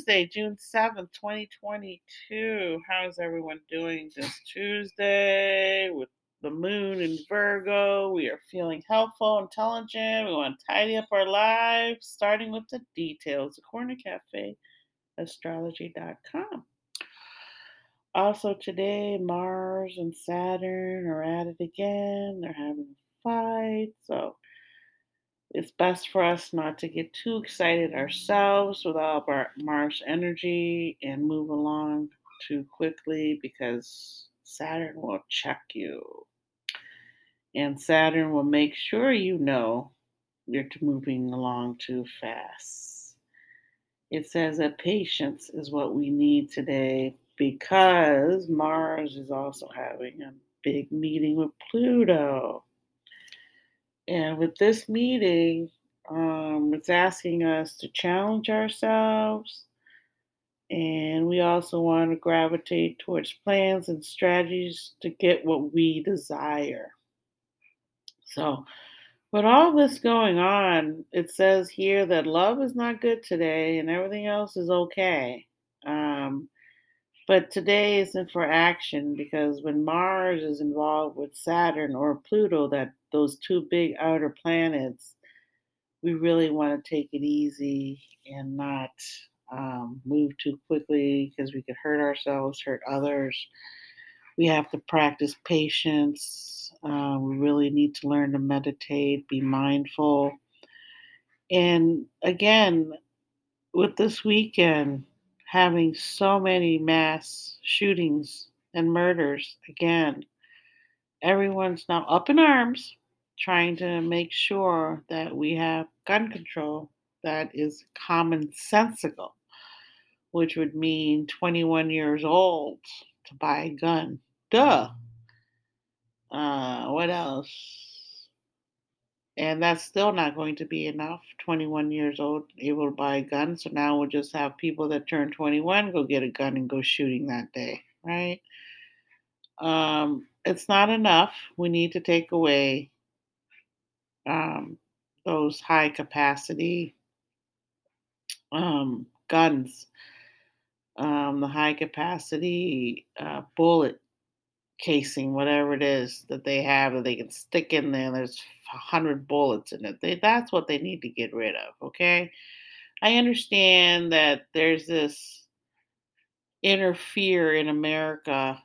Tuesday, June 7th, 2022. How's everyone doing this Tuesday with the moon in Virgo? We are feeling helpful, intelligent. We want to tidy up our lives, starting with the details. The Corner Cafe astrology.com. Also, today, Mars and Saturn are at it again. They're having a fight. So, it's best for us not to get too excited ourselves with all of our Mars energy and move along too quickly because Saturn will check you. And Saturn will make sure you know you're moving along too fast. It says that patience is what we need today because Mars is also having a big meeting with Pluto. And with this meeting, um, it's asking us to challenge ourselves. And we also want to gravitate towards plans and strategies to get what we desire. So, with all this going on, it says here that love is not good today and everything else is okay. Um, but today isn't for action because when Mars is involved with Saturn or Pluto, that those two big outer planets, we really want to take it easy and not um, move too quickly because we could hurt ourselves, hurt others. We have to practice patience. Uh, we really need to learn to meditate, be mindful. And again, with this weekend, having so many mass shootings and murders again. Everyone's now up in arms trying to make sure that we have gun control that is commonsensical, which would mean 21 years old to buy a gun. Duh. Uh, what else? And that's still not going to be enough. 21 years old, able to buy a gun. So now we'll just have people that turn 21 go get a gun and go shooting that day, right? Um, it's not enough. We need to take away um, those high capacity um, guns, um, the high capacity uh, bullet casing, whatever it is that they have that they can stick in there. There's a hundred bullets in it. They, that's what they need to get rid of. Okay, I understand that there's this inner fear in America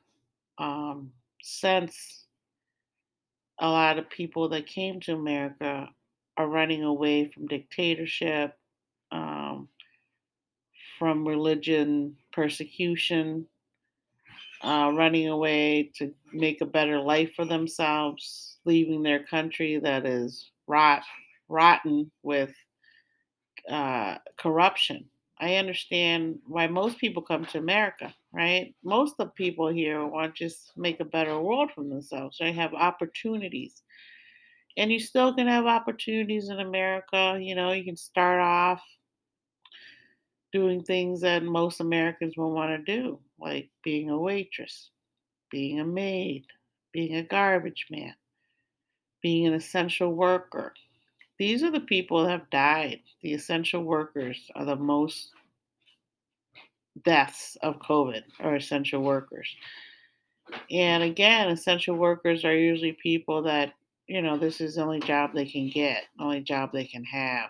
um, since a lot of people that came to America are running away from dictatorship, um, from religion persecution, uh, running away to make a better life for themselves, leaving their country that is rot, rotten with uh, corruption. I understand why most people come to America, right? Most of the people here want to just make a better world for themselves. They have opportunities. And you still can have opportunities in America. You know, you can start off doing things that most Americans will want to do, like being a waitress, being a maid, being a garbage man, being an essential worker. These are the people that have died. The essential workers are the most deaths of COVID are essential workers. And again, essential workers are usually people that, you know, this is the only job they can get, only job they can have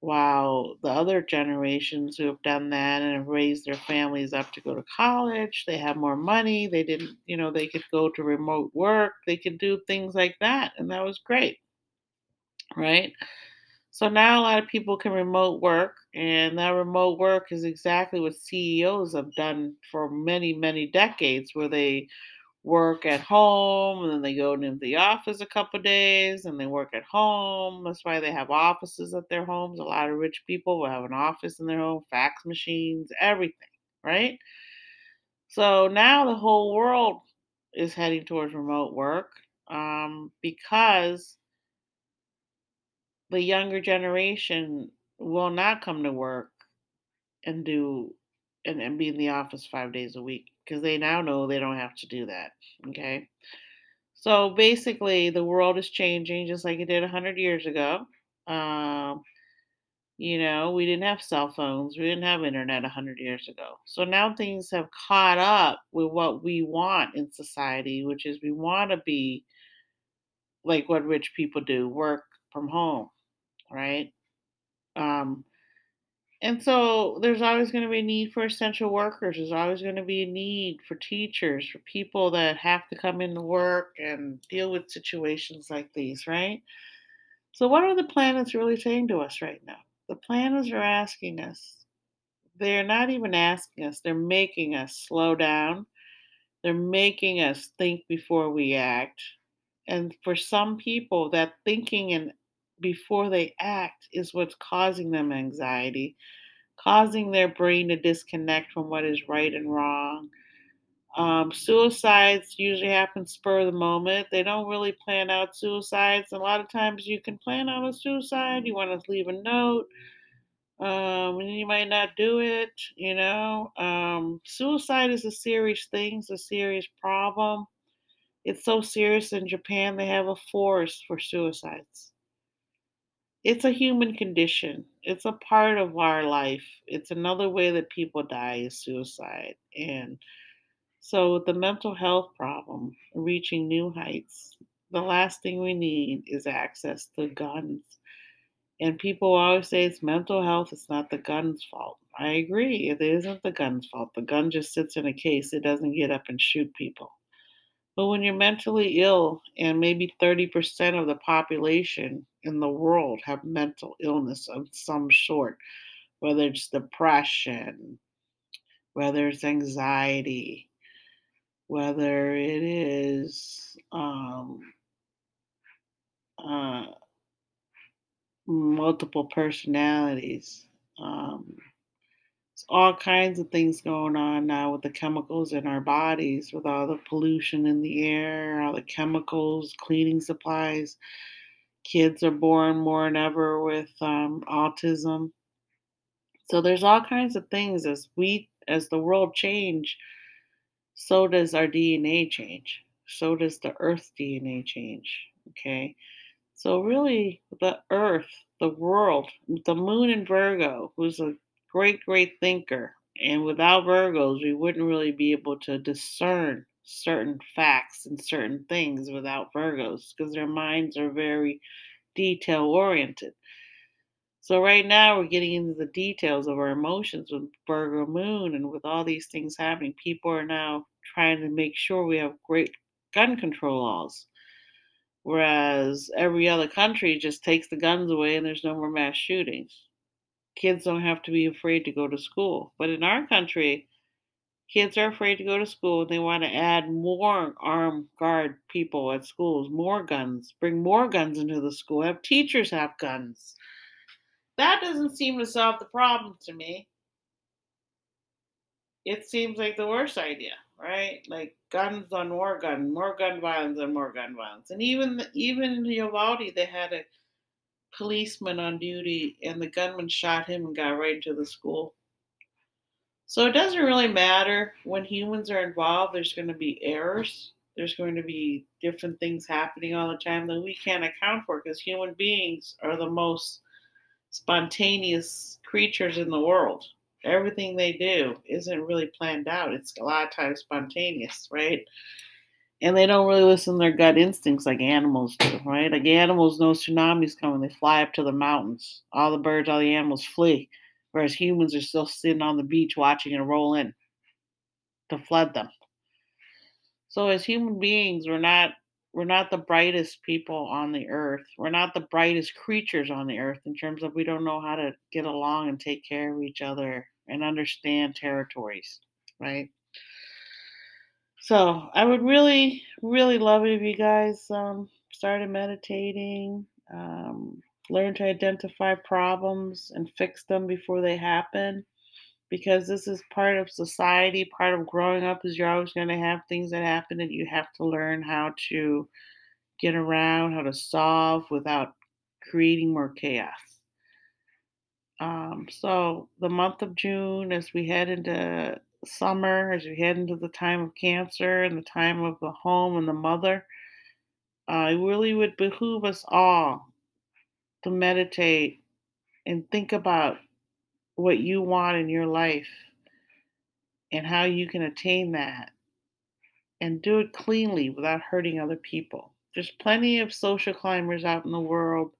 while the other generations who have done that and have raised their families up to go to college, they have more money, they didn't, you know, they could go to remote work, they could do things like that, and that was great, right? So now a lot of people can remote work, and that remote work is exactly what CEOs have done for many, many decades, where they work at home and then they go into the office a couple days and they work at home. That's why they have offices at their homes. A lot of rich people will have an office in their home, fax machines, everything, right? So now the whole world is heading towards remote work um, because the younger generation will not come to work and do and, and be in the office five days a week because they now know they don't have to do that. Okay. So basically, the world is changing just like it did 100 years ago. Um, You know, we didn't have cell phones, we didn't have internet 100 years ago. So now things have caught up with what we want in society, which is we want to be like what rich people do, work from home, right? Um, and so there's always going to be a need for essential workers. There's always going to be a need for teachers, for people that have to come into work and deal with situations like these, right? So, what are the planets really saying to us right now? The planets are asking us, they're not even asking us, they're making us slow down. They're making us think before we act. And for some people, that thinking and before they act is what's causing them anxiety, causing their brain to disconnect from what is right and wrong. Um, suicides usually happen spur of the moment. They don't really plan out suicides. A lot of times you can plan out a suicide. You want to leave a note. Um, and you might not do it, you know. Um, suicide is a serious thing, it's a serious problem. It's so serious in Japan, they have a force for suicides. It's a human condition. It's a part of our life. It's another way that people die is suicide. And so, the mental health problem reaching new heights, the last thing we need is access to guns. And people always say it's mental health, it's not the gun's fault. I agree, it isn't the gun's fault. The gun just sits in a case, it doesn't get up and shoot people. But when you're mentally ill, and maybe 30% of the population in the world have mental illness of some sort, whether it's depression, whether it's anxiety, whether it is um, uh, multiple personalities. Um, all kinds of things going on now with the chemicals in our bodies, with all the pollution in the air, all the chemicals, cleaning supplies. Kids are born more than ever with um, autism. So there's all kinds of things as we, as the world change, so does our DNA change. So does the Earth DNA change. Okay. So really, the Earth, the world, the moon in Virgo, who's a great, great thinker. And without Virgos, we wouldn't really be able to discern certain facts and certain things without Virgos because their minds are very detail oriented. So, right now, we're getting into the details of our emotions with Virgo moon and with all these things happening. People are now trying to make sure we have great gun control laws. Whereas every other country just takes the guns away and there's no more mass shootings kids don't have to be afraid to go to school. But in our country, kids are afraid to go to school. They want to add more armed guard people at schools, more guns, bring more guns into the school, have teachers have guns. That doesn't seem to solve the problem to me. It seems like the worst idea, right? Like guns on more gun, more gun violence and more gun violence. And even even in Uvalde, they had a policeman on duty and the gunman shot him and got right into the school. So it doesn't really matter when humans are involved, there's going to be errors. There's going to be different things happening all the time that we can't account for because human beings are the most spontaneous creatures in the world. Everything they do isn't really planned out. It's a lot of times spontaneous, right? And they don't really listen to their gut instincts like animals do, right? Like animals know tsunamis coming, they fly up to the mountains. All the birds, all the animals flee, whereas humans are still sitting on the beach watching it roll in to flood them. So as human beings, we're not we're not the brightest people on the earth. We're not the brightest creatures on the earth in terms of we don't know how to get along and take care of each other and understand territories, right? So I would really, really love it if you guys um, started meditating, um, learn to identify problems and fix them before they happen. Because this is part of society, part of growing up is you're always going to have things that happen and you have to learn how to get around, how to solve without creating more chaos. Um, so the month of June, as we head into summer, as we head into the time of Cancer and the time of the home and the mother, uh, it really would behoove us all to meditate and think about what you want in your life and how you can attain that and do it cleanly without hurting other people. There's plenty of social climbers out in the world.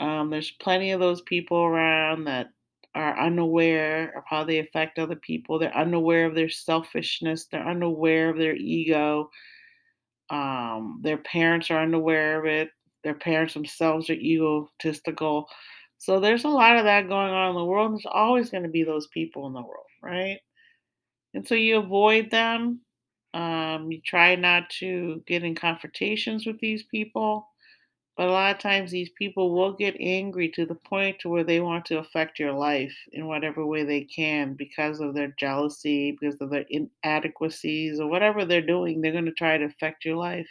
Um, there's plenty of those people around that are unaware of how they affect other people. They're unaware of their selfishness. They're unaware of their ego. Um, their parents are unaware of it. Their parents themselves are egotistical. So there's a lot of that going on in the world. There's always going to be those people in the world, right? And so you avoid them. Um, you try not to get in confrontations with these people. But a lot of times these people will get angry to the point to where they want to affect your life in whatever way they can because of their jealousy, because of their inadequacies, or whatever they're doing, they're going to try to affect your life.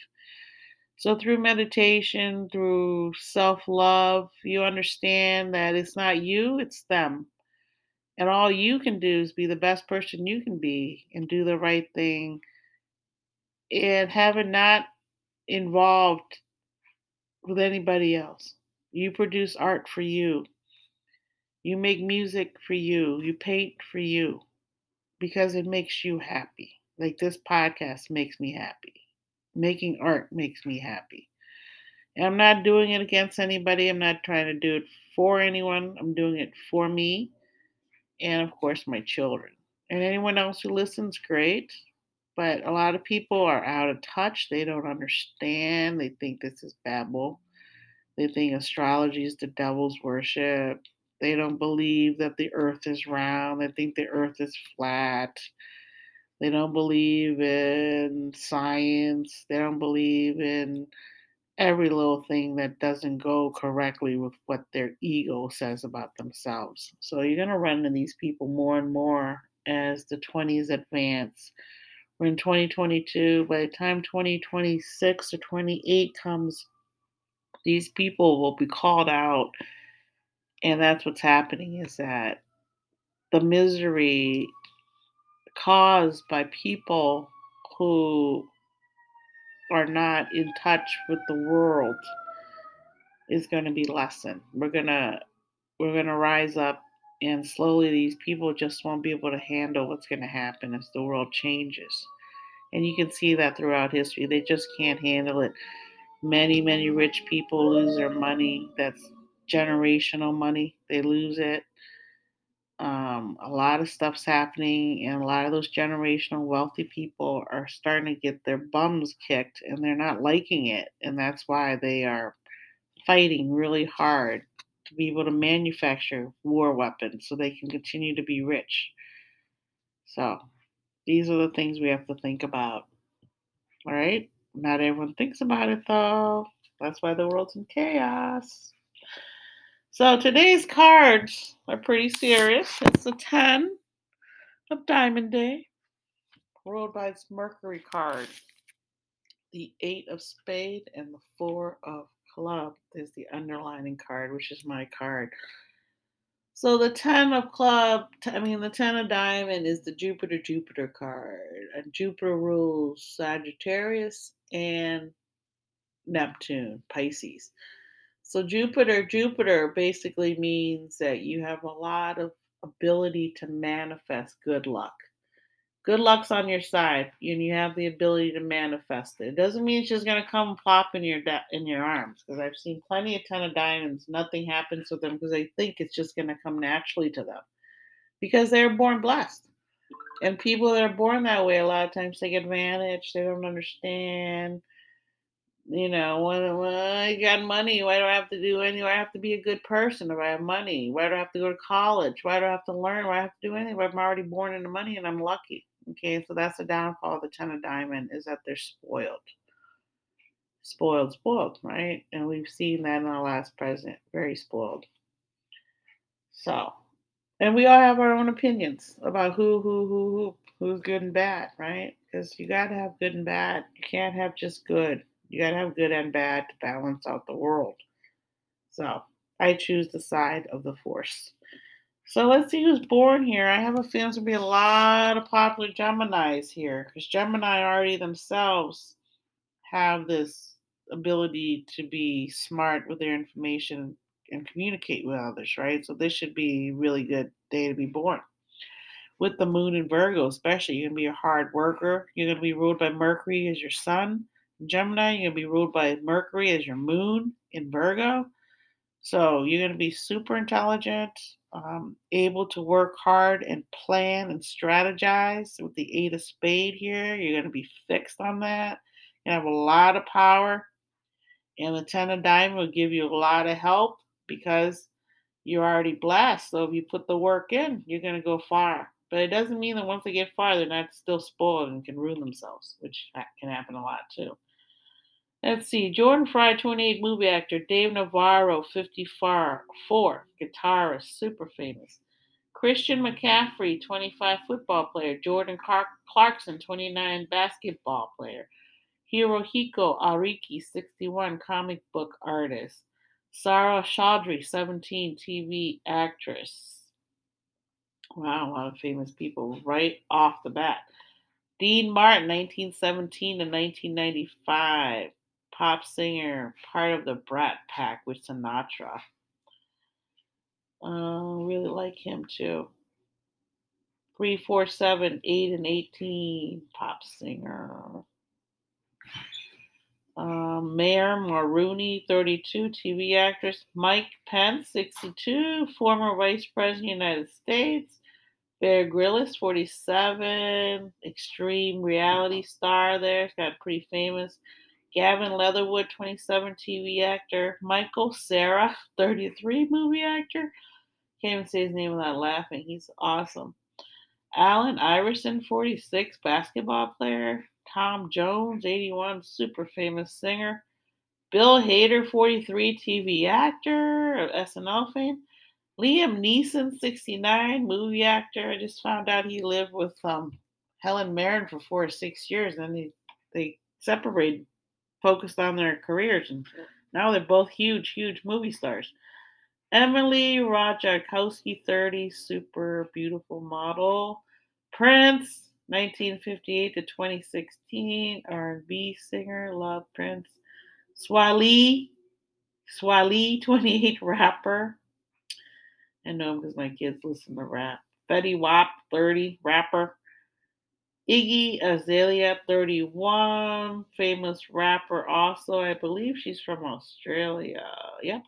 So through meditation, through self-love, you understand that it's not you, it's them. And all you can do is be the best person you can be and do the right thing and have it not involved with anybody else. You produce art for you. You make music for you. You paint for you because it makes you happy. Like this podcast makes me happy. Making art makes me happy. And I'm not doing it against anybody. I'm not trying to do it for anyone. I'm doing it for me and, of course, my children. And anyone else who listens, great. But a lot of people are out of touch. They don't understand. They think this is babble. They think astrology is the devil's worship. They don't believe that the earth is round. They think the earth is flat. They don't believe in science. They don't believe in every little thing that doesn't go correctly with what their ego says about themselves. So you're going to run into these people more and more as the 20s advance we're in 2022. By the time 2026 or 28 comes, these people will be called out. And that's what's happening is that the misery caused by people who are not in touch with the world is going to be lessened. We're going to we're going to rise up and slowly, these people just won't be able to handle what's going to happen as the world changes. And you can see that throughout history. They just can't handle it. Many, many rich people lose their money. That's generational money. They lose it. Um, a lot of stuff's happening, and a lot of those generational wealthy people are starting to get their bums kicked, and they're not liking it. And that's why they are fighting really hard to be able to manufacture war weapons so they can continue to be rich. So, these are the things we have to think about. All right? Not everyone thinks about it though. That's why the world's in chaos. So, today's cards are pretty serious. It's the 10 of Diamond Day, its Mercury card, the 8 of Spade, and the 4 of club is the underlining card, which is my card. So the 10 of club, I mean, the 10 of diamond is the Jupiter Jupiter card. And Jupiter rules Sagittarius and Neptune, Pisces. So Jupiter Jupiter basically means that you have a lot of ability to manifest good luck good luck's on your side and you have the ability to manifest it. It doesn't mean it's just gonna come plop in your in your arms because I've seen plenty of ton of diamonds. Nothing happens with them because they think it's just gonna come naturally to them because they're born blessed. And people that are born that way, a lot of times take advantage. They don't understand. You know, when, when I got money, why do I have to do anything? I have to be a good person if I have money? Why do I have to go to college? Why do I have to learn? Why do I have to do anything? I'm already born into money and I'm lucky. Okay, so that's the downfall of the Ten of Diamond is that they're spoiled. Spoiled, spoiled, right? And we've seen that in our last president. Very spoiled. So, and we all have our own opinions about who, who, who, who, who's good and bad, right? Because you got to have good and bad. You can't have just good. You got to have good and bad to balance out the world. So, I choose the side of the force. So let's see who's born here. I have a feeling there's going to be a lot of popular Geminis here because Gemini already themselves have this ability to be smart with their information and communicate with others, right? So this should be really good day to be born. With the moon in Virgo, especially, you're gonna be a hard worker. You're gonna be ruled by Mercury as your sun. Gemini, you're gonna be ruled by Mercury as your moon in Virgo. So you're gonna be super intelligent, um, able to work hard and plan and strategize. With the Eight of Spade here, you're gonna be fixed on that. You have a lot of power and the Ten of Diamond will give you a lot of help because you're already blessed. So if you put the work in, you're going to go far. But it doesn't mean that once they get far, they're not still spoiled and can ruin themselves, which can happen a lot too. Let's see. Jordan Fry, 28, movie actor. Dave Navarro, 54, guitarist, super famous. Christian McCaffrey, 25, football player. Jordan Clarkson, 29, basketball player. Hirohiko Araki, 61, comic book artist. Sara Chaudhry, 17, TV actress. Wow, a lot of famous people right off the bat. Dean Martin, 1917 to 1995, pop singer, part of the Brat Pack with Sinatra. Uh, really like him too. 347, 8 and 18, pop singer. Um, Mayor Maroney, 32, TV actress. Mike Pence, 62, former Vice President of the United States. Bear Grylls, 47, extreme reality star there. He's got pretty famous. Gavin Leatherwood, 27, TV actor. Michael Cera, 33, movie actor. Can't even say his name without laughing. He's awesome. Allen Iverson, 46, basketball player. Tom Jones, 81, super famous singer. Bill Hader, 43, TV actor of SNL fame. Liam Neeson, 69, movie actor. I just found out he lived with um, Helen Mirren for four or six years, and they, they separated, focused on their careers, and now they're both huge, huge movie stars. Emily Ratajkowski, 30, super beautiful model. Prince, 1958 to 2016, R&B singer, love Prince. Swae Lee, Swali, 28, rapper. I know because my kids listen to rap. Fetty Wap, 30, rapper. Iggy Azalea, 31, famous rapper also. I believe she's from Australia. Yep.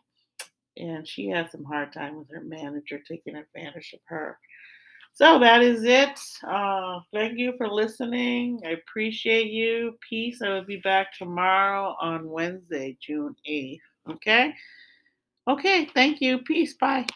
And she had some hard time with her manager taking advantage of her. So that is it. Uh, thank you for listening. I appreciate you. Peace. I will be back tomorrow on Wednesday, June 8th. Okay? Okay. Thank you. Peace. Bye.